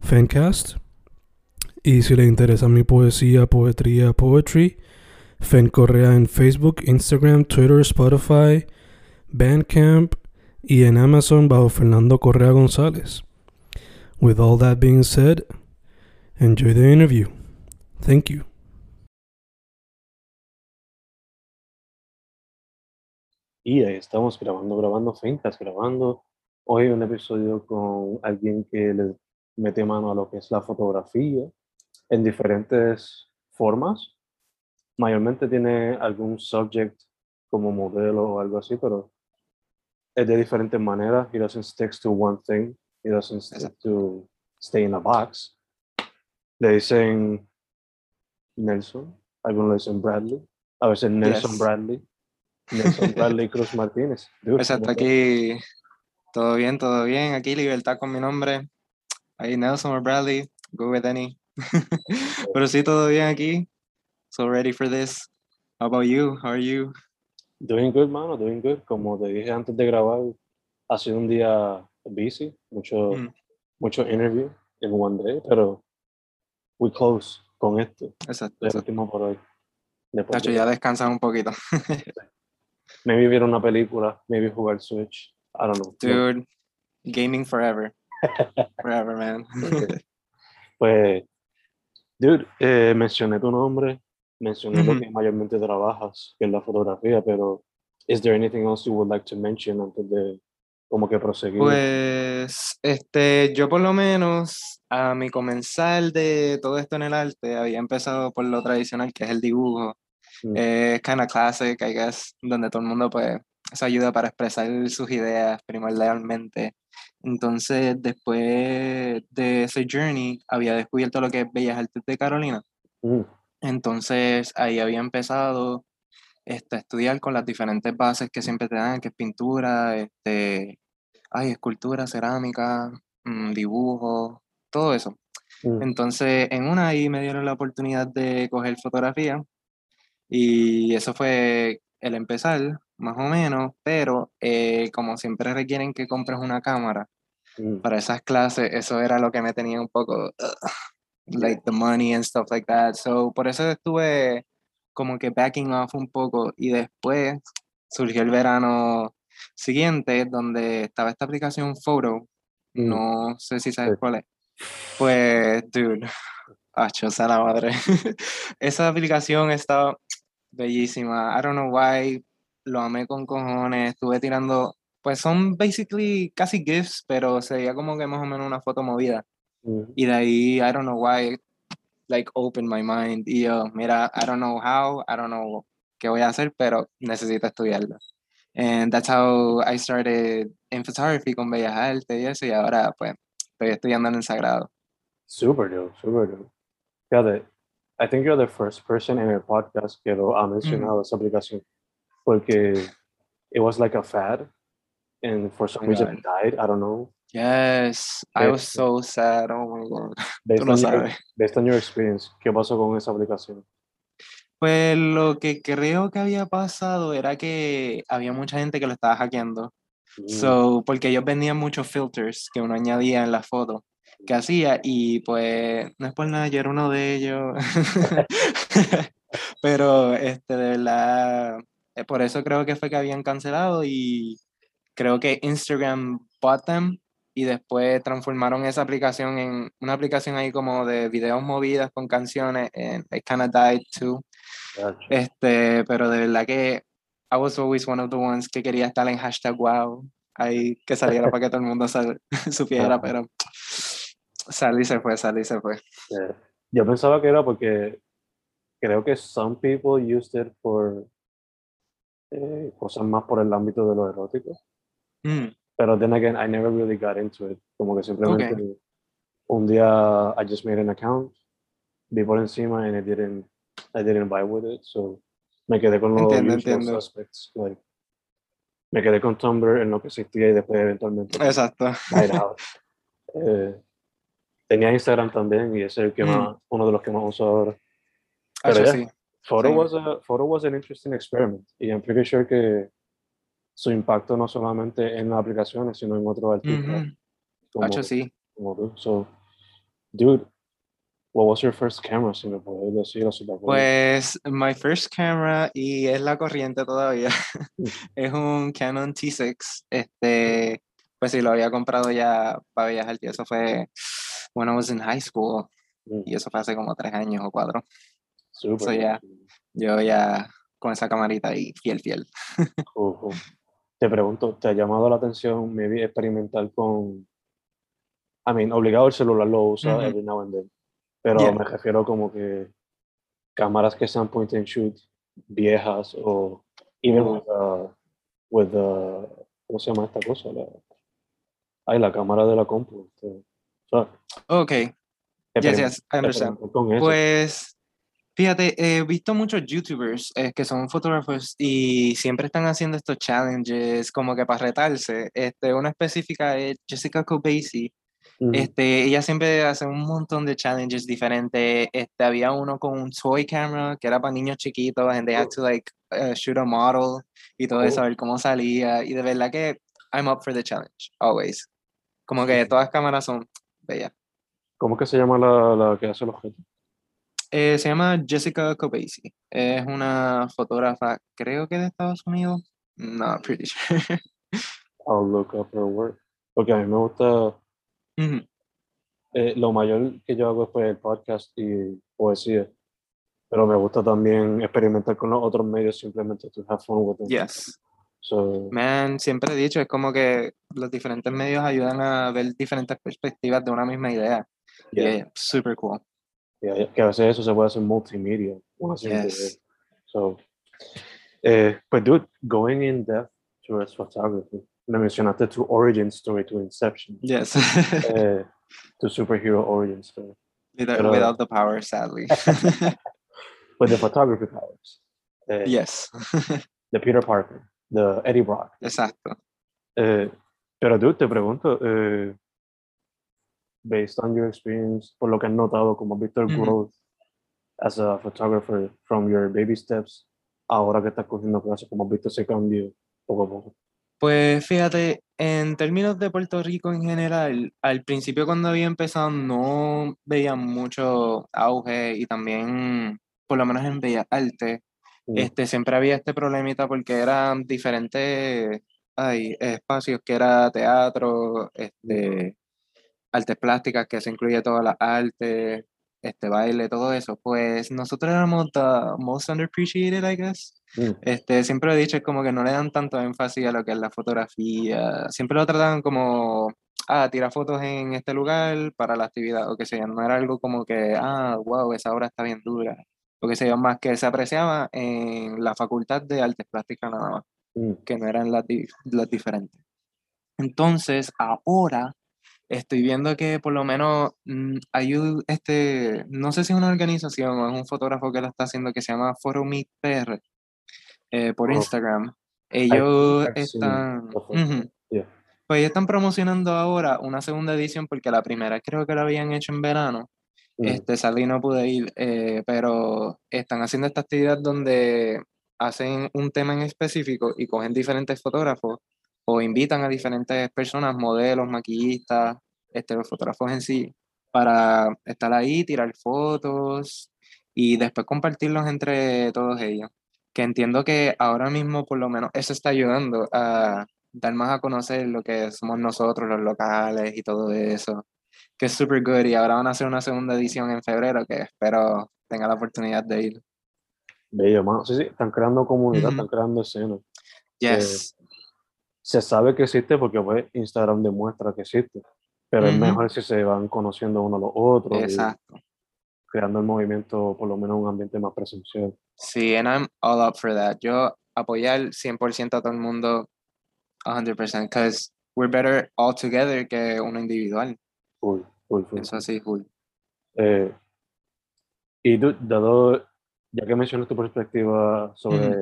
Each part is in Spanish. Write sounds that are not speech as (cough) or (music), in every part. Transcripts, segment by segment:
Fancast. Y si le interesa mi poesía, poetría, poetry, Fen Correa en Facebook, Instagram, Twitter, Spotify, Bandcamp y en Amazon bajo Fernando Correa González. With all that being said, enjoy the interview. Thank you. Y ahí estamos grabando, grabando fincas, grabando hoy un episodio con alguien que le mete mano a lo que es la fotografía en diferentes formas. Mayormente tiene algún subject como modelo o algo así, pero es de diferentes maneras. He doesn't stick to one thing. He doesn't stick to stay in a box. Le dicen Nelson, algunos le dicen Bradley, a veces Nelson Yes. Bradley, Nelson Bradley (laughs) Cruz Martínez. Dude, Exacto, aquí todo bien, todo bien. Aquí Libertad con mi nombre. Ahí Nelson or Bradley, go with any. (laughs) Pero sí, todo bien aquí. So ready for this. How about you? How are you? Doing good, mano, doing good. Como te dije antes de grabar, ha sido un día busy, mucho, Mm. mucho interview en one day, pero we close con esto. Exacto, El último por hoy. Después Tacho, de- ya descansan un poquito. (laughs) maybe ver una película, maybe jugar Switch. I don't know. No. Dude, gaming forever. Forever, man. (laughs) (laughs) Pues, dude, eh, mencioné tu nombre, mencioné lo Ujú. que mayormente trabajas, que es la fotografía, pero is there anything else you would like to mention antes de como que proseguir? Pues, este, yo por lo menos a mi comenzar de todo esto en el arte había empezado por lo tradicional que es el dibujo. Mm. Es kind of classic, I guess, donde todo el mundo pues eso ayuda para expresar sus ideas primordialmente. Entonces, después de ese journey, había descubierto lo que es Bellas Artes de Carolina. Mm, Entonces ahí había empezado este, a estudiar con las diferentes bases que siempre te dan, que es pintura, este, ay, escultura, cerámica, mm, dibujo, todo eso. mm. Entonces en una ahí me dieron la oportunidad de coger fotografía y eso fue el empezar, más o menos, pero eh, como siempre requieren que compres una cámara Mm, para esas clases, eso era lo que me tenía un poco, (sighs) ugh, like the money and stuff like that. So, por eso estuve como que backing off un poco y después surgió el verano siguiente donde estaba esta aplicación Photo, Mm. no sé si sabes Sí. cuál es. Pues, dude, acho, la madre. (laughs) Esa aplicación estaba bellísima. I don't know why, lo amé con cojones, estuve tirando, pues son basically casi GIFs, pero sería como que más o menos una foto movida. mm. Y de ahí, I don't know why, like opened my mind. Y yo, mira, I don't know how, I don't know qué voy a hacer, pero necesito estudiarlo. And that's how I started in photography con Bellas Artes y eso, y ahora pues estoy estudiando en el Sagrado. Super dope, super dope. Fíjate, I think you're the first person in el podcast que lo ha mencionado esa aplicación. Porque it was like a fad, and for some my reason it died. I don't know. Yes, I was so sad, oh my God. (laughs) Based, lo on your, sabes. based on your experience, ¿qué pasó con esa aplicación? Pues lo que creo que había pasado era que había mucha gente que lo estaba hackeando. Mm, So, porque ellos vendían muchos filters que uno añadía en la foto que hacía y pues no es por nada, yo era uno de ellos. (laughs) (laughs) Pero este, de verdad, por eso creo que fue que habían cancelado y creo que Instagram bought them y después transformaron esa aplicación en una aplicación ahí como de videos movidas con canciones and It Kinda Died Too. Gotcha. Este, pero de verdad que I was always one of the ones que quería estar en hashtag wow, ahí que saliera para que todo el mundo sal- (laughs) supiera, pero salí se fue, salí se fue. Eh, yo pensaba que era porque creo que some people used it for eh, cosas más por el ámbito de lo erótico. Mm, Pero then again, I never really got into it. Como que simplemente un día I just made an account, vi por encima and I didn't, I didn't vibe with it. So me quedé con los Entiendo, entiendo. suspects. Like, me quedé con Tumblr en lo que existía y después eventualmente exacto. Eh, tenía Instagram también y ese es el que Mm. más, uno de los que más uso ahora. Hacho, Pero ya, sí. Photo was a photo was an interesting experiment y I'm pretty sure que su impacto no solamente en las aplicaciones sino en otros artistas hacho, sí. como tú. So, dude, what was your first camera? Si me puedes decir. Pues my first camera y es la corriente todavía. Mm. (laughs) es un Canon T6. Este, pues sí, lo había comprado ya para viajar y eso fue when I was in high school Mm, y eso fue hace como tres años o cuatro. Super so ya. Yo ya con esa camarita ahí, fiel, fiel. cool. (laughs) Te pregunto, ¿te ha llamado la atención maybe experimentar con I mean, obligado el celular lo usa Ujú. every now and then, pero Yeah. me refiero como que cámaras que sean point and shoot viejas o even Oh. with, uh, with the- ¿cómo se llama esta cosa? La, ay, la cámara de la compu. este, o sea, Ok, yes, yes, I understand. experimentar con eso. Pues, fíjate, he visto muchos YouTubers eh, que son fotógrafos y siempre están haciendo estos challenges como que para retarse. Este, una específica es Jessica Cobacy. Ujú. Este, ella siempre hace un montón de challenges diferentes. Este, había uno con un toy camera que era para niños chiquitos and they had to like uh, shoot a model y todo eso, Oh. a ver cómo salía. Y de verdad que I'm up for the challenge, always. Como que todas las cámaras son bellas. ¿Cómo que se llama la, la que hace los objetos? Eh, se llama Jessica Cobacy. Es una fotógrafa, creo que de Estados Unidos. No, pretty sure. (laughs) I'll look up her work. Porque a mí me gusta, eh, lo mayor que yo hago es pues, el podcast y poesía, pero me gusta también experimentar con los otros medios simplemente to have fun with them. Yes. So, Man, siempre he dicho, es como que los diferentes medios ayudan a ver diferentes perspectivas de una misma idea. yeah, Yeah, super cool. Yeah, que a veces eso se puede hacer multimedia. Yes. So, eh, pues dude, going in depth towards photography, me mencionaste tu origin story, tu inception, Yes. eh, (laughs) tu superhero origin story. Without, Pero- without the power, sadly. (laughs) With the photography powers. Eh, yes. (laughs) The Peter Parker, the Eddie Brock. Exacto. Eh, pero dude, te pregunto, eh, based on your experience, por lo que has notado, como visto el Ujú. growth as a photographer from your baby steps, ahora que estás cogiendo clases, como has visto ese cambio poco a poco. Pues fíjate, en términos de Puerto Rico en general, al principio cuando había empezado no veía mucho auge y también, por lo menos en Bellas Artes, Mm, este, siempre había este problemita porque eran diferentes ay, espacios, que era teatro, este, artes plásticas, que se incluye todas las artes, este, baile, todo eso. Pues nosotros éramos the most underappreciated, I guess. mm, Este, siempre he dicho, es como que no le dan tanto énfasis a lo que es la fotografía. Siempre lo trataban como, ah, tira fotos en este lugar para la actividad, o que sea. No era algo como que, ah, wow, esa obra está bien dura. O que sea, más que se apreciaba en la facultad de artes plásticas nada más, mm, que no eran las, las diferentes. Entonces, ahora estoy viendo que por lo menos mm, hay un, este, no sé si es una organización o es un fotógrafo que lo está haciendo que se llama Fotomeet PR eh, por Oh. Instagram. Ellos seen están, ujú, that. Yeah. pues ellos están promocionando ahora una segunda edición porque la primera creo que la habían hecho en verano. Mm, Este, salí no pude ir, eh, pero están haciendo esta actividad donde hacen un tema en específico y cogen diferentes fotógrafos o invitan a diferentes personas, modelos, maquillistas, este, los fotógrafos en sí, para estar ahí, tirar fotos y después compartirlos entre todos ellos. Que entiendo que ahora mismo por lo menos eso está ayudando a dar más a conocer lo que somos nosotros, los locales y todo eso, que es super good. Y ahora van a hacer una segunda edición en febrero que espero tenga la oportunidad de ir. Bello, mano. Sí, sí, están creando comunidad, Ujú. están creando escena. Yes. Se sabe que existe porque pues, Instagram demuestra que existe, pero es Ujú. mejor si se van conociendo uno a los otros y Exacto. creando el movimiento, por lo menos un ambiente más presencial. Sí, and I'm all up for that. Yo apoyar 100% a todo el mundo, 100%, because we're better all together que uno individual. Full, full, full. Eso sí, cool. Eh, y tú, dado, ya que mencionas tu perspectiva sobre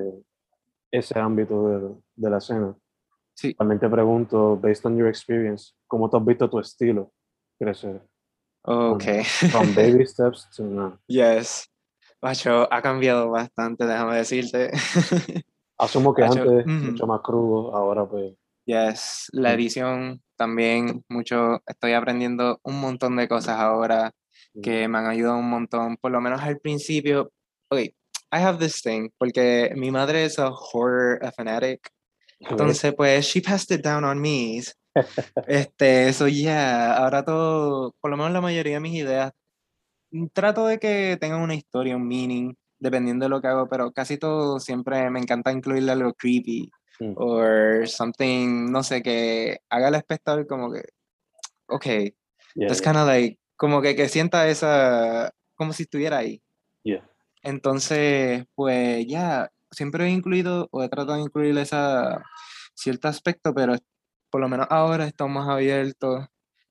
ese ámbito de, de la escena, Sí. también te pregunto, based on your experience, ¿cómo tú has visto tu estilo crecer? Okay. From baby (laughs) steps to now. yes. Macho, ha cambiado bastante, déjame decirte. (laughs) Asumo que Hacho, antes ujú. mucho más crudo, ahora pues... Yes, la Mm. edición también, mucho, estoy aprendiendo un montón de cosas ahora que me han ayudado un montón, por lo menos al principio. Ok, I have this thing, porque mi madre es a horror fanatic, entonces pues she passed it down on me. Este, eso ya, ahora todo, por lo menos la mayoría de mis ideas, mm, trato de que tengan una historia, un meaning, dependiendo de lo que hago, pero casi todo siempre me encanta incluirle algo creepy Mm. or something, no sé, que haga al espectador como que, ok, Yeah, that's yeah, kind of like, como que, que sienta esa, como si estuviera ahí. yeah. Entonces, pues ya, siempre he incluido o he tratado de incluir esa cierto aspecto, pero por lo menos ahora estamos más abiertos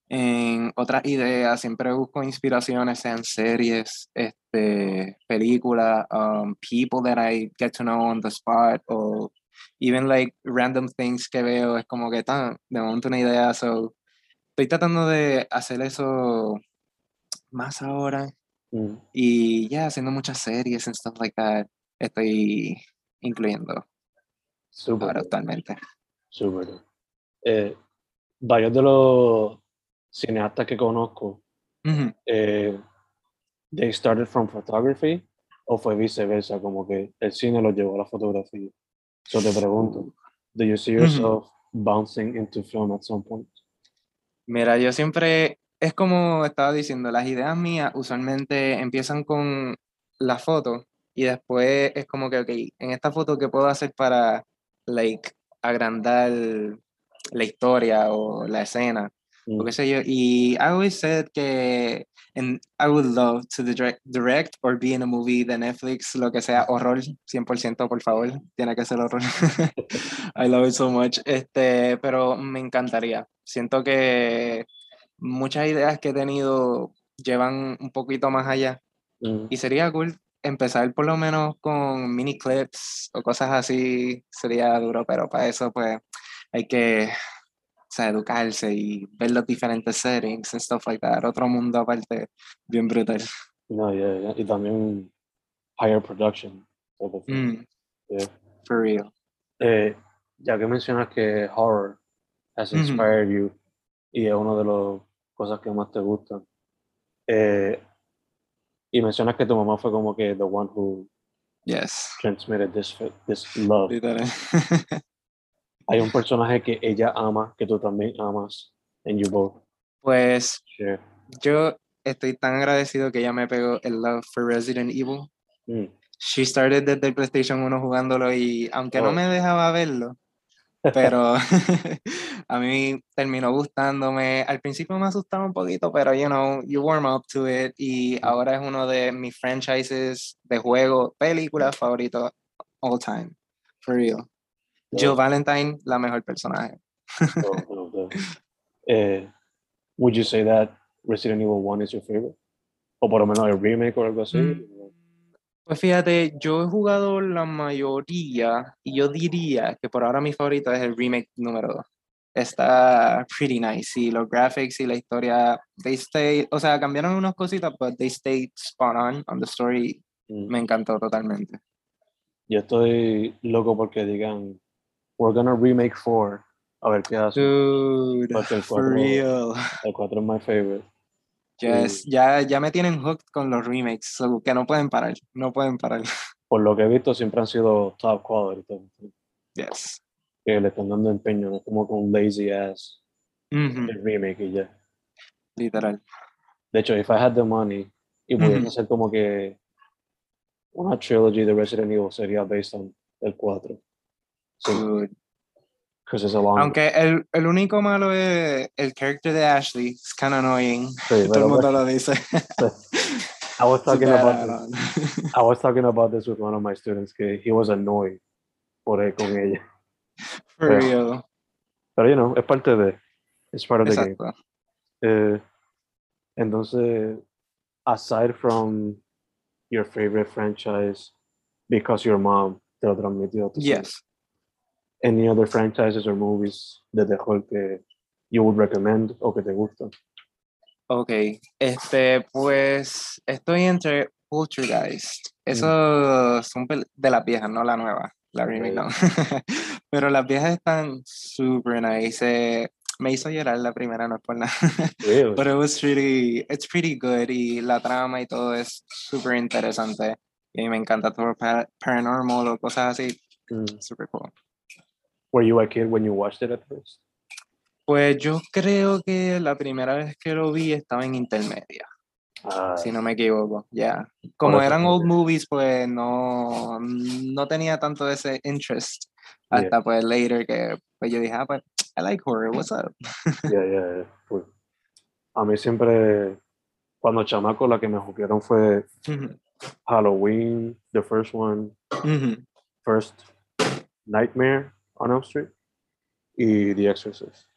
en otras ideas, siempre busco inspiraciones, sean series, este, películas, um, people that I get to know on the spot, o even like random things que veo, es como que tan, de momento una idea, so estoy tratando de hacer eso más ahora, Mm. y ya haciendo muchas series and stuff like that, estoy incluyendo Súper, ahora actualmente. súper. Eh, varios de los cineastas que conozco, eh, they started from photography o fue viceversa, como que el cine los llevó a la fotografía. So te pregunto, do you see yourself bouncing into film at some point? Mira, yo siempre, es como estaba diciendo, las ideas mías usualmente empiezan con la foto y después es como que, ok, en esta foto, ¿qué puedo hacer para, like, agrandar la historia o la escena? o Mm, qué sé yo. Y I always said que and I would love to direct, direct or be in a movie de Netflix, lo que sea, horror, 100% por favor, tiene que ser horror. (laughs) I love it so much. Este, pero me encantaría. Siento que muchas ideas que he tenido llevan un poquito más allá mm, y sería cool empezar por lo menos con mini clips o cosas así, sería duro, pero para eso pues hay que o sea, educarse y ver los diferentes settings and stuff like that. Otro mundo aparte, bien brutal. no, yeah, yeah. Y también higher production. Mm, Yeah. for real. Eh, ya que mencionas que horror has inspired you y es una de las cosas que más te gustan, eh, y mencionas que tu mamá fue como que the one who Yes. transmitted this, this love. (laughs) Hay un personaje que ella ama, que tú también amas, and you both pues yo estoy tan agradecido que ella me pegó el love for Resident Evil. Mm, She started desde el PlayStation 1 jugándolo y aunque no Oh. me dejaba verlo, (laughs) pero (laughs) a mí terminó gustándome. Al principio me asustaba un poquito, pero you know, you warm up to it y ahora es uno de mis franchises de juego, películas favoritos all time, for real. Jill Dope, Valentine, la mejor personaje. dope, dope. Eh, would you say that Resident Evil 1 is your favorite? O por lo menos el remake o algo así. Mm. Pues fíjate, yo he jugado la mayoría y yo diría que por ahora mi favorito es el remake número 2. Está pretty nice y los graphics y la historia, they stay, o sea, cambiaron unas cositas, but they stayed spot on on the story. Mm. Me encantó totalmente. Yo estoy loco porque digan, we're gonna remake 4. A ver qué hacen. Dude, Porque el for real. El 4 es my favorite. Yes, ya, ya me tienen hooked con los remakes, so que no pueden parar, no pueden parar. Por lo que he visto, siempre han sido top quality. Yes. Que le están dando empeño, no es como con lazy ass Ujú, el remake y ya. Literal. De hecho, if I had the money y pudiese Ujú. hacer como que una trilogy de Resident Evil sería based on el 4. Sí, Good. because it's a long Aunque el, el único malo es el character de Ashley. Es kind of annoying. Sí, Todo pero el mundo pues, lo dice. I was (laughs) talking about this. I was talking about this with one of my students que he was annoyed por él con ella. (laughs) For Pero- real. Pero you know, es parte de it's part of the game. Exacto. Eh, entonces, aside from your favorite franchise because your mom te lo transmitió, Yes. any other franchises or movies de terror que you would recommend o que te gustan? Ok, este, pues estoy entre Poltergeist. Esos son pel- de las viejas, no la nueva, la remake no. (laughs) Pero las viejas están super nice. eh, me hizo llorar la primera, no es por nada. (laughs) Really? But it was pretty, it's pretty good y la trama y todo es súper interesante. Y a mí me encanta todo pa- paranormal o cosas así, Mm. super cool. Were you a kid when you watched it at first? Pues yo creo que la primera vez que lo vi estaba en intermedia. Ah, si no me equivoco, ya. Como eso eran old movies, pues no, no tenía tanto ese interest Yeah. hasta pues later que pues yo dije, ah, pues I like horror, what's up? yeah, yeah, yeah, cool. A mí siempre, cuando chamaco, la que me jugaron fue Halloween, the first one. First Nightmare on Elm Street y The Exorcist.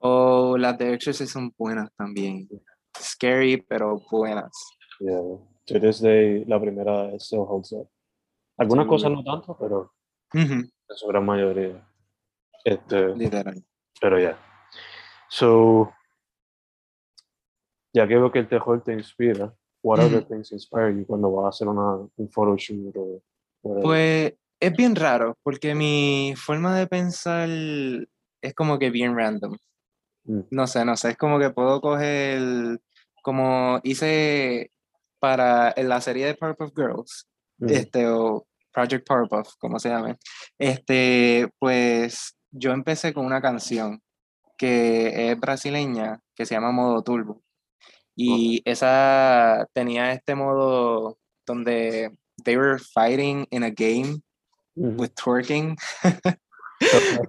O las de Exorcist son buenas también. Scary, pero buenas. Yeah. To this day, la primera still holds up. Algunas Sí. cosas no tanto, pero Ujú, en su gran mayoría. Este, Literal. pero ya. So, ya que veo que el terror te inspira, what other things inspire you cuando vas a hacer una, un photoshoot o whatever? Pues es bien raro, porque mi forma de pensar es como que bien random. Mm. No sé, no sé, es como que puedo coger, como hice para en la serie de Powerpuff Girls, este, o Project Powerpuff, como se llame, este, pues yo empecé con una canción que es brasileña, que se llama Modo Turbo. Y esa tenía este modo donde they were fighting in a game with twerking, (laughs)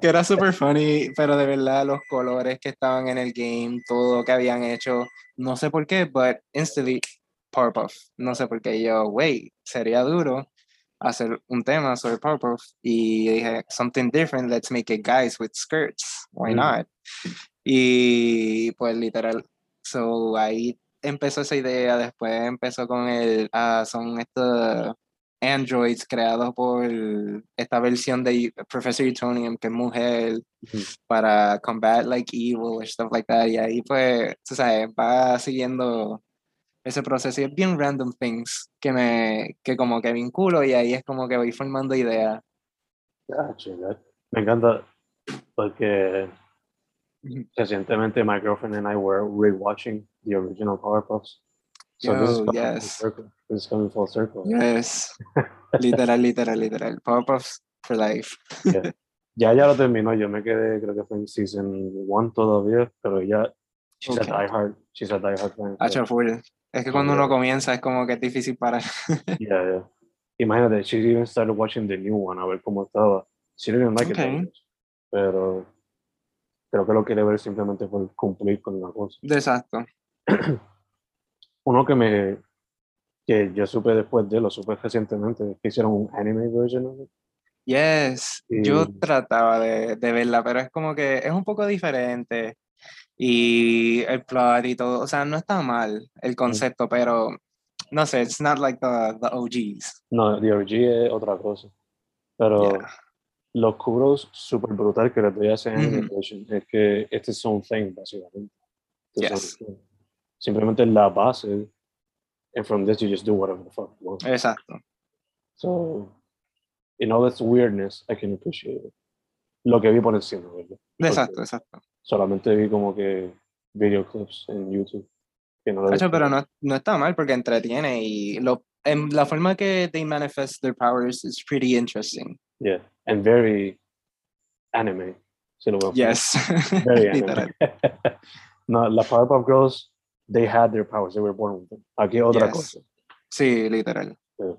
que era super funny, pero de verdad los colores que estaban en el game, todo lo que habían hecho, no sé por qué, but instantly Powerpuff, no sé por qué. Yo, wait, sería duro hacer un tema sobre Powerpuff y dije, something different, let's make it guys with skirts, why Mm. not? Y pues literal, so ahí empezó esa idea, después empezó con el, ah, son estos androids creados por esta versión de Professor Utonium, que es mujer, Ujú. para combat like evil or stuff like that. Y ahí pues, tú sabes, va siguiendo ese proceso y es bien random things que me, que como que vinculo y ahí es como que voy formando ideas. Me encanta porque recientemente my girlfriend and I were rewatching the original Powerpuffs. So this is Yo, coming full yes. circle. This is coming full circle. Yes. literal, literal, literal. Powerpuffs for life. Yeah. Ya ya lo terminó, yo me quedé, creo que fue en season one todavía, pero ya, she's Okay. a diehard, she's a diehard fan. Hacho full. Es que cuando uno yeah. comienza es como que es difícil parar. (laughs) Yeah, yeah. Imagínate, she even started watching the new one, a ver cómo estaba. She didn't like it Okay. much, pero creo que lo quiere ver simplemente por cumplir con la cosa. Exacto. (clears throat) Uno que me que yo supe después de, lo supe recientemente, es que hicieron un anime version of it. Yes, yo Y- trataba de, de verla, pero es como que es un poco diferente. Y el plot y todo, o sea, no está mal el concepto, pero no sé, it's not like the, the OGs. No, The OG es otra cosa. Pero Yeah. los cubros súper brutal que les doy a ese anime Ujú. version es que este es un thing, básicamente. Este es Yes. un Simplemente la base, and from this you just do whatever the fuck you want. Exacto. So, in all its weirdness, I can appreciate it. Lo que vi por encima, ¿verdad? Exacto, exacto. Solamente vi como que videoclips en YouTube. Que no Hacho, pero no, no está mal porque entretiene y lo, en la forma que they manifest their powers is pretty interesting. Yeah, and very anime. Si lo veo. Yes. Very (laughs) anime. (laughs) No, las Powerpuff Girls, they had their powers. They were born with them. Aquí otra Yes. cosa. Sí, literal. Eh,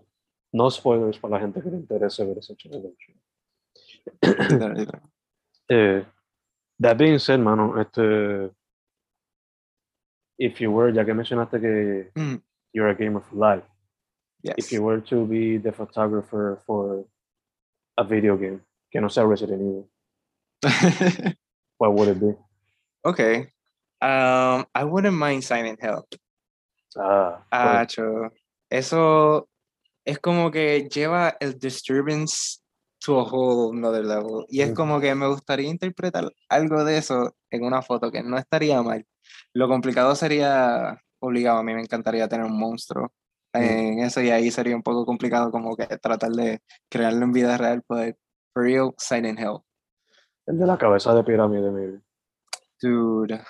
No spoilers para la gente que le interese ver ese literal, literal. (coughs) Eh, that being said, mano, este, if you were, ya que mencionaste que Mm, you're a gamer for life, if you were to be the photographer for a video game, que no sea Resident Evil, (laughs) what would it be? okay. Um, I wouldn't mind Silent Hill. Ah, Ah. Eso es como que lleva el disturbance to a whole another level. Y es como que me gustaría interpretar algo de eso en una foto, que no estaría mal. Lo complicado sería, obligado, a mí me encantaría tener un monstruo en eso y ahí sería un poco complicado como que tratar de crearlo en vida real, pero for real, Silent Hill. el de la cabeza de pirámide, maybe. Dude.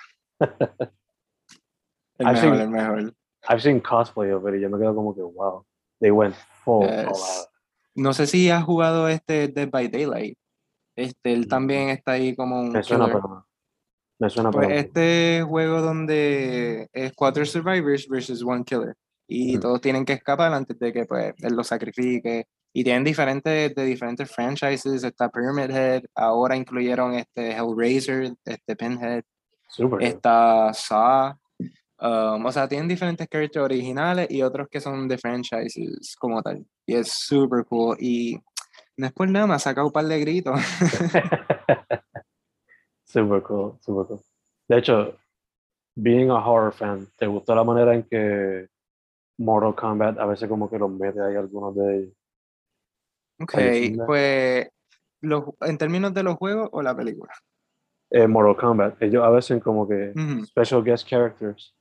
El I've mejor, seen- el mejor. I've seen cosplay of it y yo me quedo como que, wow, they went full Yes. No sé si has jugado este Dead by Daylight. Este, él también está ahí como un Me suena, pero. Me suena, Pues este juego donde es cuatro survivors versus one killer. Y Ujú. todos tienen que escapar antes de que pues, él los sacrifique. Y tienen diferentes, de diferentes franchises. Está Pyramid Head. Ahora incluyeron este Hellraiser, este Pinhead. Super. Está Saw. Um, o sea, tienen diferentes characters originales y otros que son de franchises como tal. Y es super cool. Y no es por nada, me ha sacado un par de gritos. (laughs) super cool, super cool. De hecho, being a horror fan, ¿te gustó la manera en que Mortal Kombat a veces como que los mete ahí algunos de ellos? Ok, pues los, en términos de los juegos o la película. Eh, Mortal Kombat, ellos a veces como que Ujú. special guest characters,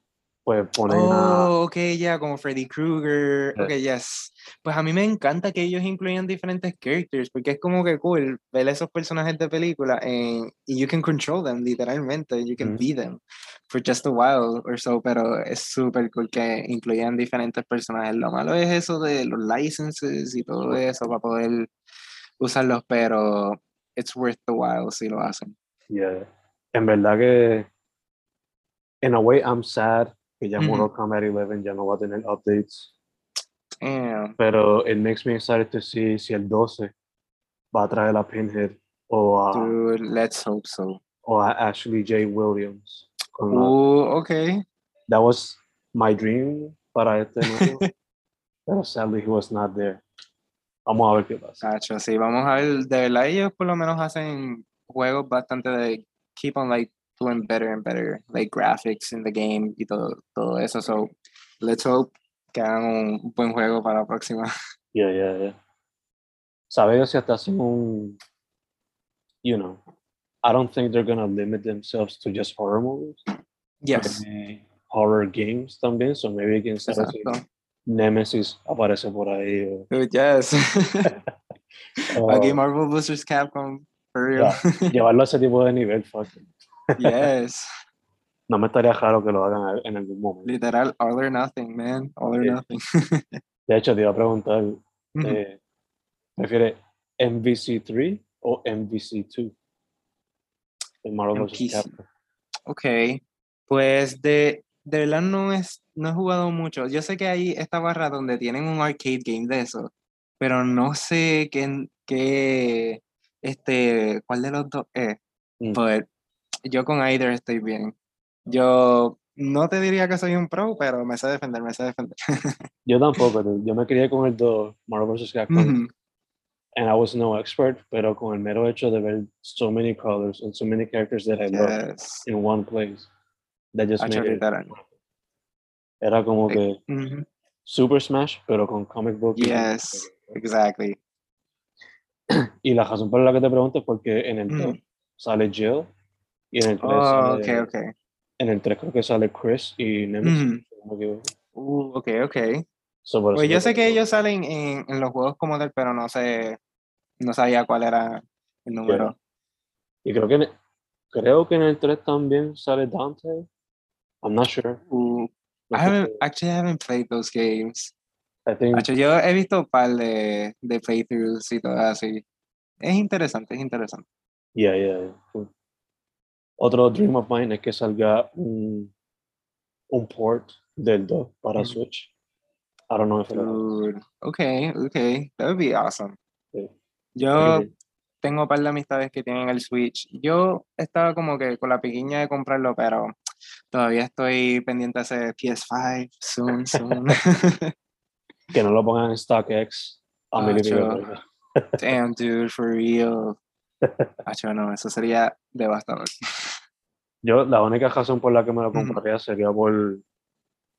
pues ponen a... Oh, ok, ya, como Freddy Krueger. Yeah. Ok, yes. Pues a mí me encanta que ellos incluyan diferentes characters, porque es como que cool ver esos personajes de película en, y you can control them, literalmente. You can Ujú. be them for just a while or so, pero es súper cool que incluyan diferentes personajes. Lo malo es eso de los licenses y todo eso para poder usarlos, pero it's worth the while si lo hacen. Yeah. En verdad que, in a way, I'm sad que ya Ujú. Mortal Kombat 11 ya no va a tener updates, Damn. pero it makes me excited to see si el 12 va a traer a Pinhead o a, Dude, let's hope so. o a Ashley J. Williams. Uh, okay. that was my dream para este (laughs) nuevo, pero sadly he was not there. Vamos a ver qué pasa. Cacho, sí, vamos a ver, de verdad ellos por lo menos hacen juegos bastante de keep on like doing better and better, like graphics in the game y todo, todo eso, so let's hope que hagan un buen juego para la próxima. (laughs) Yeah, yeah, yeah. ¿Sabes si hasta hacen un, you know, I don't think they're gonna limit themselves to just horror movies. Yes, Maybe horror games también, so maybe exacto. Nemesis aparece por ahí. o- yes. (laughs) (laughs) Aquí o Marvel vs. Capcom, llevarlo a ese tipo de nivel, fuck. yes, No me estaría raro que lo hagan en algún momento. literal, all or nothing, man, all or Sí. nothing. (laughs) De hecho, te iba a preguntar, eh, ¿prefieres MVC3 o MVC2? El Marvel vs. Capcom. Ok, pues de, de verdad no, es, no he jugado mucho. Yo sé que hay esta barra donde tienen un arcade game de eso, pero no sé qué, qué este, cuál de los dos es. Mm. Pues yo con either estoy bien. Yo no te diría que soy un pro, pero me sé defender, me sé defender. (laughs) Yo tampoco, yo me crié con el 2, Marvel vs. Capcom, Ujú, and I was no expert, pero con el mero hecho de ver so many colors and so many characters that I love yes. in one place, that just Hacho, made it. Era como que Ujú, Super Smash, pero con comic book. Yes, exactly. (clears throat) Y la razón por la que te pregunto es porque en el Ujú. 2 sale Jill y en el 3 Oh, ok, sale, ok. en el 3 creo que sale Chris y Nemesis. Equivoco. Uh, ok, ok. So, Pues yo sé que ellos salen en, en los juegos como tal, pero no sé, no sabía cuál era el número. Y creo que, en- creo que en el 3 también sale Dante. I'm not sure. Uh, No I haven't, actually I haven't played those games. Hacho, yo he visto un par de, de playthroughs y todo así. Es interesante, es interesante. Yeah, yeah, yeah, cool. Otro dream of mine es que salga un, un port del 2 para Ujú. Switch. I don't know if. Dude, okay, okay, that would be awesome. Sí. Yo tengo un par de amistades que tienen el Switch. Yo estaba como que con la piquiña de comprarlo, pero todavía estoy pendiente de ese PS5. Soon, soon. (laughs) que no lo pongan en StockX a mil y pico de Acho. dólares. Damn, dude, for real. (laughs) Acho, no, eso sería devastador. Yo, la única razón por la que me lo Ujú. compraría sería por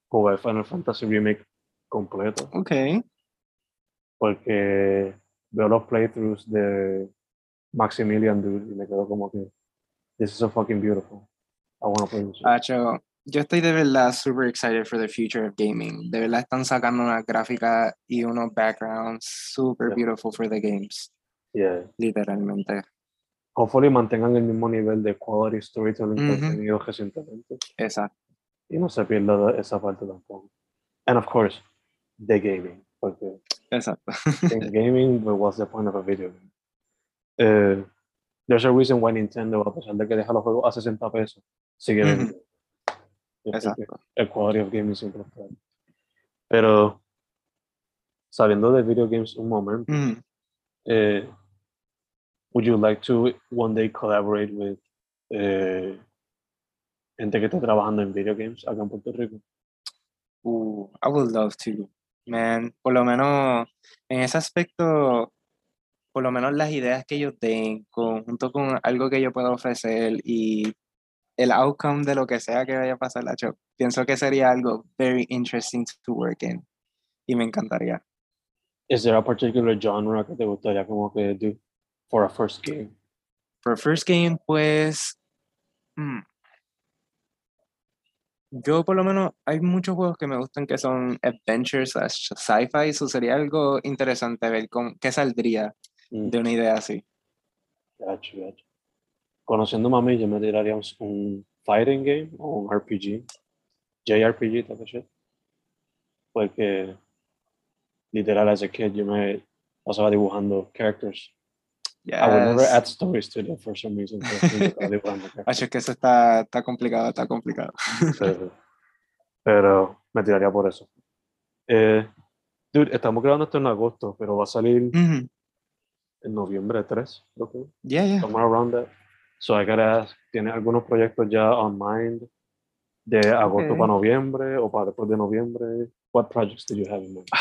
jugar Final Fantasy Remake completo. Okay. Porque veo los playthroughs de Maximilian Dude y me quedo como que this is so fucking beautiful. I wanna play this. shit." Acho, yo estoy de verdad super excited for the future of gaming. De verdad están sacando una gráfica y unos backgrounds super Yeah. beautiful for the games. Yeah. Literalmente. Hopefully mantengan el mismo nivel de quality storytelling que han tenido recientemente Exacto. y no se pierda esa parte tampoco. And of course, the gaming, porque Exacto. in (laughs) gaming, but what's the point of a video game? Eh, there's a reason why Nintendo, a pesar de que deja los juegos a 60 pesos, sigue vendiendo. Es porque Exacto. El quality of gaming siempre está ahí. Pero, sabiendo de video games un momento, Mm. eh, would you like to one day collaborate with eh, gente que esté trabajando en video games acá en Puerto Rico? Uh, I would love to, man. Por lo menos en ese aspecto, por lo menos las ideas que ellos den, junto con algo que yo pueda ofrecer y el outcome de lo que sea que vaya a pasar, lacho, pienso que sería algo very interesting to work in. Y me encantaría. Is there a particular genre que te gustaría como que do for a first game? For first game, pues. mm, Yo, por lo menos, hay muchos juegos que me gustan que son adventures sci-fi. Eso sería algo interesante ver con, qué saldría Mm, de una idea así. gacho, gacho. Conociendo a mí, yo me tiraría un, un fighting game o un RPG, JRPG, type of shit. Porque, literal, as a kid, yo me pasaba dibujando characters. I would never Yes. add stories to them for some reason. (laughs) Acho, que eso está, está complicado, está complicado. pero, pero me tiraría por eso. Eh, dude, estamos grabando esto en agosto, pero va a salir Ujú, en noviembre 3, creo que. Yeah, yeah. somewhere around that. So I gotta ask, ¿tienes algunos proyectos ya on mind de agosto Ok. para noviembre o para después de noviembre? What projects do you have in mind? (sighs)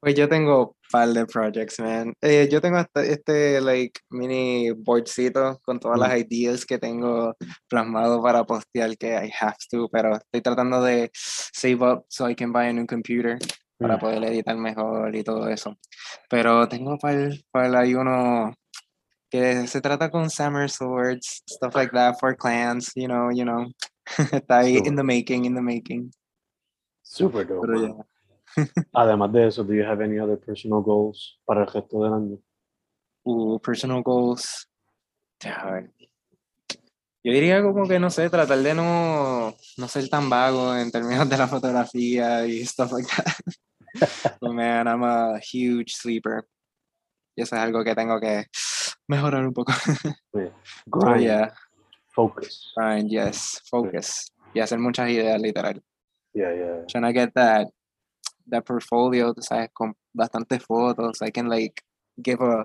Pues yo tengo un par de projects, man. Eh, yo tengo este, este, like, mini boardcito con todas las ideas que tengo plasmado para postear que I have to, pero estoy tratando de save up so I can buy a new computer para Mm. poder editar mejor y todo eso. Pero tengo para para ahí uno que se trata con Summer Swords, stuff like that for clans, you know, you know. (laughs) Está ahí in Sure. the making, in the making. Super dope. Pero ya. (laughs) Además de eso, do you have any other personal goals para el resto del año? Uh, personal goals. A ver. Yo diría como que, no sé, tratar de no, no ser tan vago en términos de la fotografía y stuff like that. But man, I'm a huge sleeper. Y eso es algo que tengo que mejorar un poco. Yeah. (laughs) Pero Grind, yeah, focus. grind, yes, focus. Y hacer muchas ideas, literal. Yeah, yeah. Trying to get that, that portfolio, sabes, con bastantes fotos. I can like give a,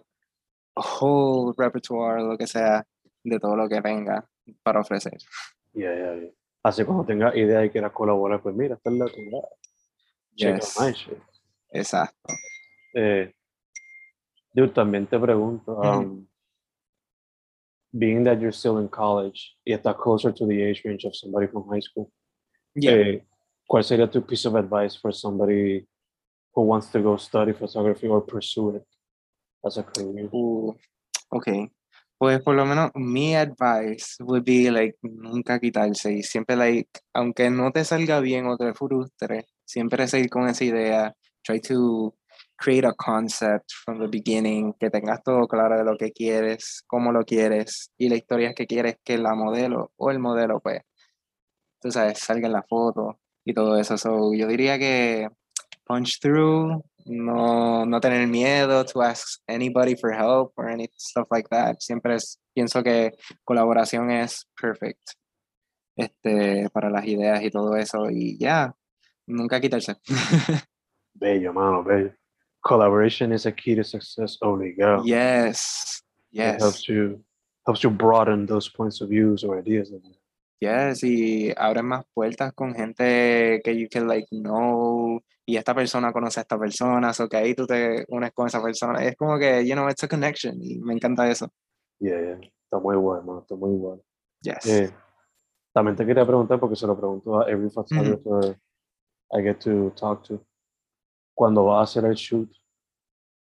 a whole repertoire, lo que sea, de todo lo que venga para ofrecer. Yeah, yeah, yeah. Así cuando tengas idea y quieras colaborar, pues mira, esta es la tuya. Yes. Exacto. Eh, dude, también te pregunto, um, being that you're still in college y estás closer to the age range of somebody from high school, Yeah. eh, ¿cuál sería tu piece of advice for somebody who wants to go study photography or pursue it as a career? Uh, ok. Pues por lo menos mi advice would be like nunca quitarse y siempre like, aunque no te salga bien o te frustre, siempre seguir con esa idea. Try to create a concept from the beginning, que tengas todo claro de lo que quieres, cómo lo quieres y la historia que quieres que la modelo o el modelo pues, tú sabes, salga en la foto y todo eso. So, yo diría que punch through, no, no tener miedo to ask anybody for help or any stuff like that. Siempre es, pienso que colaboración es perfect este, para las ideas y todo eso. Y ya, nunca quitarse. (laughs) Bello, mano, bello. Collaboration is a key to success. Holy girl. yes, It yes. helps you helps you broaden those points of views or ideas. Yes, y abren más puertas con gente que you can like know y esta persona conoce a esta persona, o que ahí tú te unes con esa persona. Es como que, you know, it's a connection y me encanta eso. Yeah, yeah. Está muy bueno, está muy bueno. Yes. Eh, también te quería preguntar, porque se lo pregunto a every photographer I get to talk to. Cuando vas a hacer el shoot,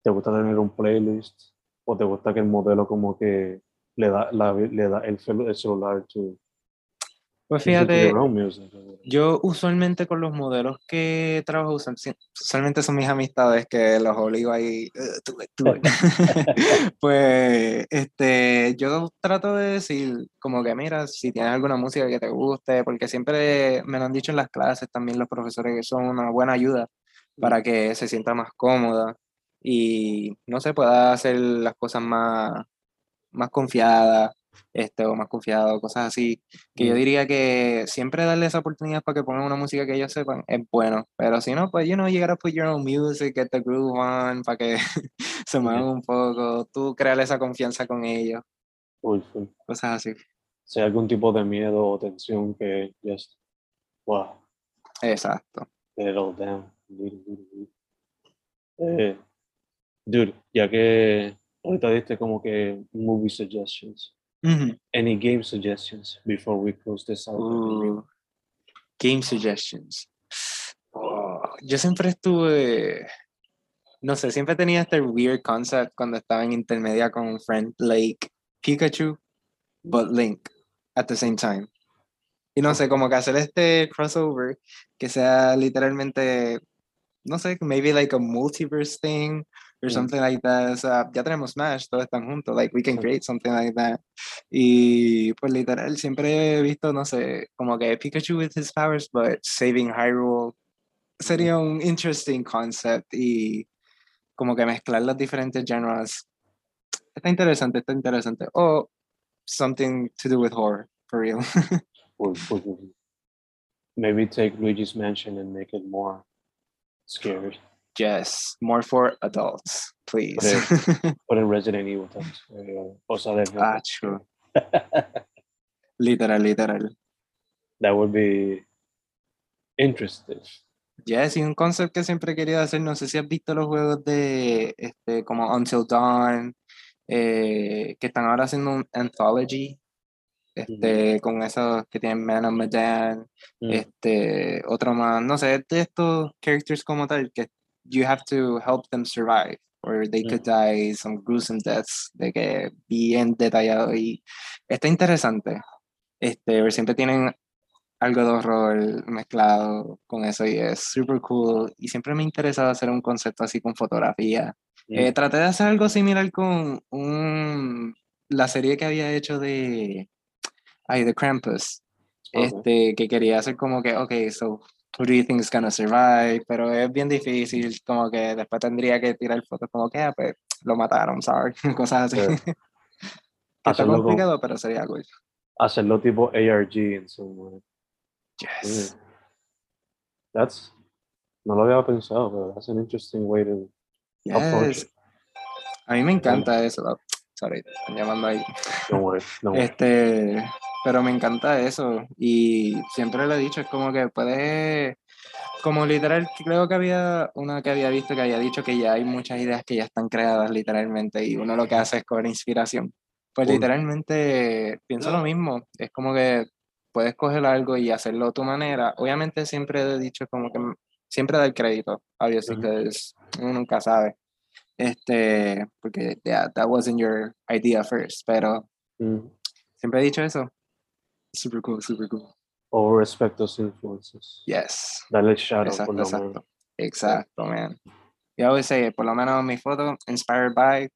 ¿te gusta tener un playlist? ¿O te gusta que el modelo como que le da, la, le da el, el celular to, Pues fíjate, yo usualmente con los modelos que trabajo, usualmente son mis amistades que los obligo ahí, "Uh, tú, tú". (laughs) (laughs) pues este, yo trato de decir como que mira, si tienes alguna música que te guste, porque siempre me lo han dicho en las clases también los profesores que son una buena ayuda para que se sienta más cómoda y no se pueda hacer las cosas más, más confiadas, este, o más confiado, cosas así que yo diría que siempre darle esa oportunidad para que pongan una música que ellos sepan es bueno, pero si no, pues, you know, you gotta put your own music, get the groove on, para que (laughs) se muevan un poco, tú crear esa confianza con ellos, Full, full. cosas así. Si hay algún tipo de miedo o tensión que just, wow, Exacto. it Eh, dude, ya que ahorita diste como que movie suggestions. Any game suggestions before we close this out? Uh, game suggestions. Oh, yo siempre estuve, no sé, siempre tenía este weird concept cuando estaba en intermedia con un friend, like Pikachu, but Link at the same time. Y no sé, como que hacer este crossover que sea literalmente, no sé, maybe like a multiverse thing or Mm. something like that. O sea, ya tenemos Smash, todos están juntos, like we can create something like that. Y pues literal, siempre he visto, no sé, como que Pikachu with his powers, but saving Hyrule. Sería un interesting concept y como que mezclar los diferentes genres. Está interesante, está interesante. O something to do with horror, for real. (laughs) Maybe take Luigi's Mansion and make it more scary. yes, more for adults, please. Put in (laughs) Resident Evil times. Eh, o ah, true. Literal, literal. That would be interesting. Yes, y un concept que siempre he querido hacer, no sé si has visto los juegos de este, como Until Dawn, eh, que están ahora haciendo un anthology, este, con esos que tienen Man of Medan, Mm. este, otro más, no sé, de estos characters como tal, que you have to help them survive, or they could die some gruesome deaths, de que bien detallado y está interesante. Este, siempre tienen algo de horror mezclado con eso y es super cool y siempre me ha interesado hacer un concepto así con fotografía. Eh, Mm. traté de hacer algo similar con un, la serie que había hecho de, ay, de Krampus, este, que quería hacer como que, ok, so, who do you think is gonna survive? Pero es bien difícil, como que después tendría que tirar fotos como que, ah, pues, lo mataron, sorry, (laughs) cosas así. Sí. (laughs) Que está pero sería cool. Hacerlo tipo ARG en way. Yes. Mm. That's no lo había pensado, pero that's an interesting way to approach Yes. it. A mí me encanta eso. sorry, están llamando ahí. Don't worry, don't worry. Este, pero me encanta eso. Y siempre lo he dicho, es como que puedes, como literal, creo que había una que había visto que había dicho que ya hay muchas ideas que ya están creadas literalmente y uno lo que hace es coger inspiración. Pues Cool. literalmente pienso lo mismo. Es como que puedes coger algo y hacerlo a tu manera. Obviamente siempre he dicho como que siempre dar crédito, obviously, Ujú. because uno nunca sabe. Este, porque yeah, that wasn't your idea first, pero Mm. siempre he dicho eso. Super cool, super cool. O respect those influences. Yes. Dale shadow por Exacto, menos. exacto. Exacto, man. Yo always say, por lo menos mi foto, inspired by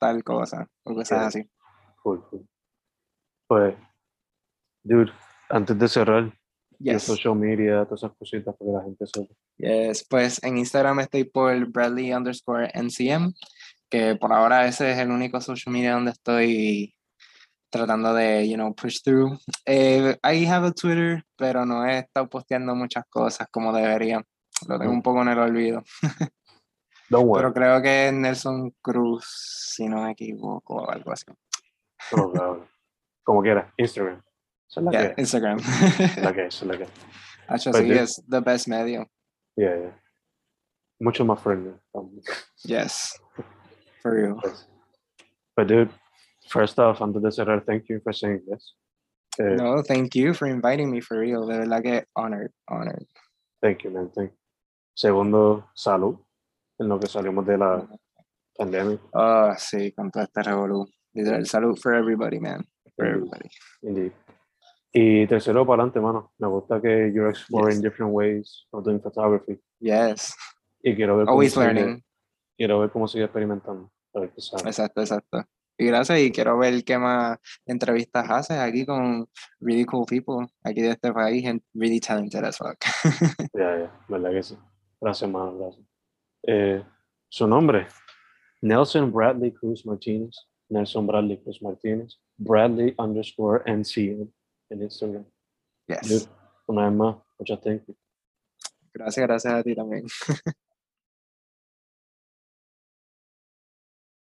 tal cosa, o cosas Yeah. así. Cool, cool. Pues, dude, antes de cerrar, Yes. social media, todas esas cositas para que la gente sepa. Yes, pues en Instagram estoy por Bradley underscore NCM, que por ahora ese es el único social media donde estoy tratando de, you know, push through. Eh, I have a Twitter, pero no he estado posteando muchas cosas como debería. Lo tengo un poco en el olvido. (laughs) Pero creo que es Nelson Cruz, si no me equivoco, o algo así. Claro. Como quiera, Instagram. Esa es la Yeah, que Instagram. la que es, esa es la que es. (laughs) Hacho, But sí, dude- es the best medio. Yeah, yeah. Mucho más friendly. Um, Yes. (laughs) For real. pues. But dude, first off, antes de cerrar, thank you for saying this. Eh, No, thank you for inviting me for real. De verdad que honored, honored. Thank you, man. Thank you. Segundo, salud. En lo que salimos de la pandemia. Ah, sí, con todo este revolú. Literal, salud for everybody, man. For Indeed. everybody. Indeed. Y tercero, para adelante, mano. Me gusta que you're exploring Yes. different ways of doing photography. Yes. Y quiero ver cómo Always sigue- learning. quiero ver cómo sigue experimentando. Exacto, exacto. Y gracias, y quiero ver qué más entrevistas haces aquí con really cool people aquí de este país and really talented as fuck. (laughs) Ya, ya, verdad que sí. Gracias, mano, gracias. Eh, su nombre, Nelson Bradley Cruz Martínez. Nelson Bradley Cruz Martínez. Bradley underscore NCM en Instagram. Yes. Dude, una vez más, muchas you. Gracias, gracias a ti también. (laughs)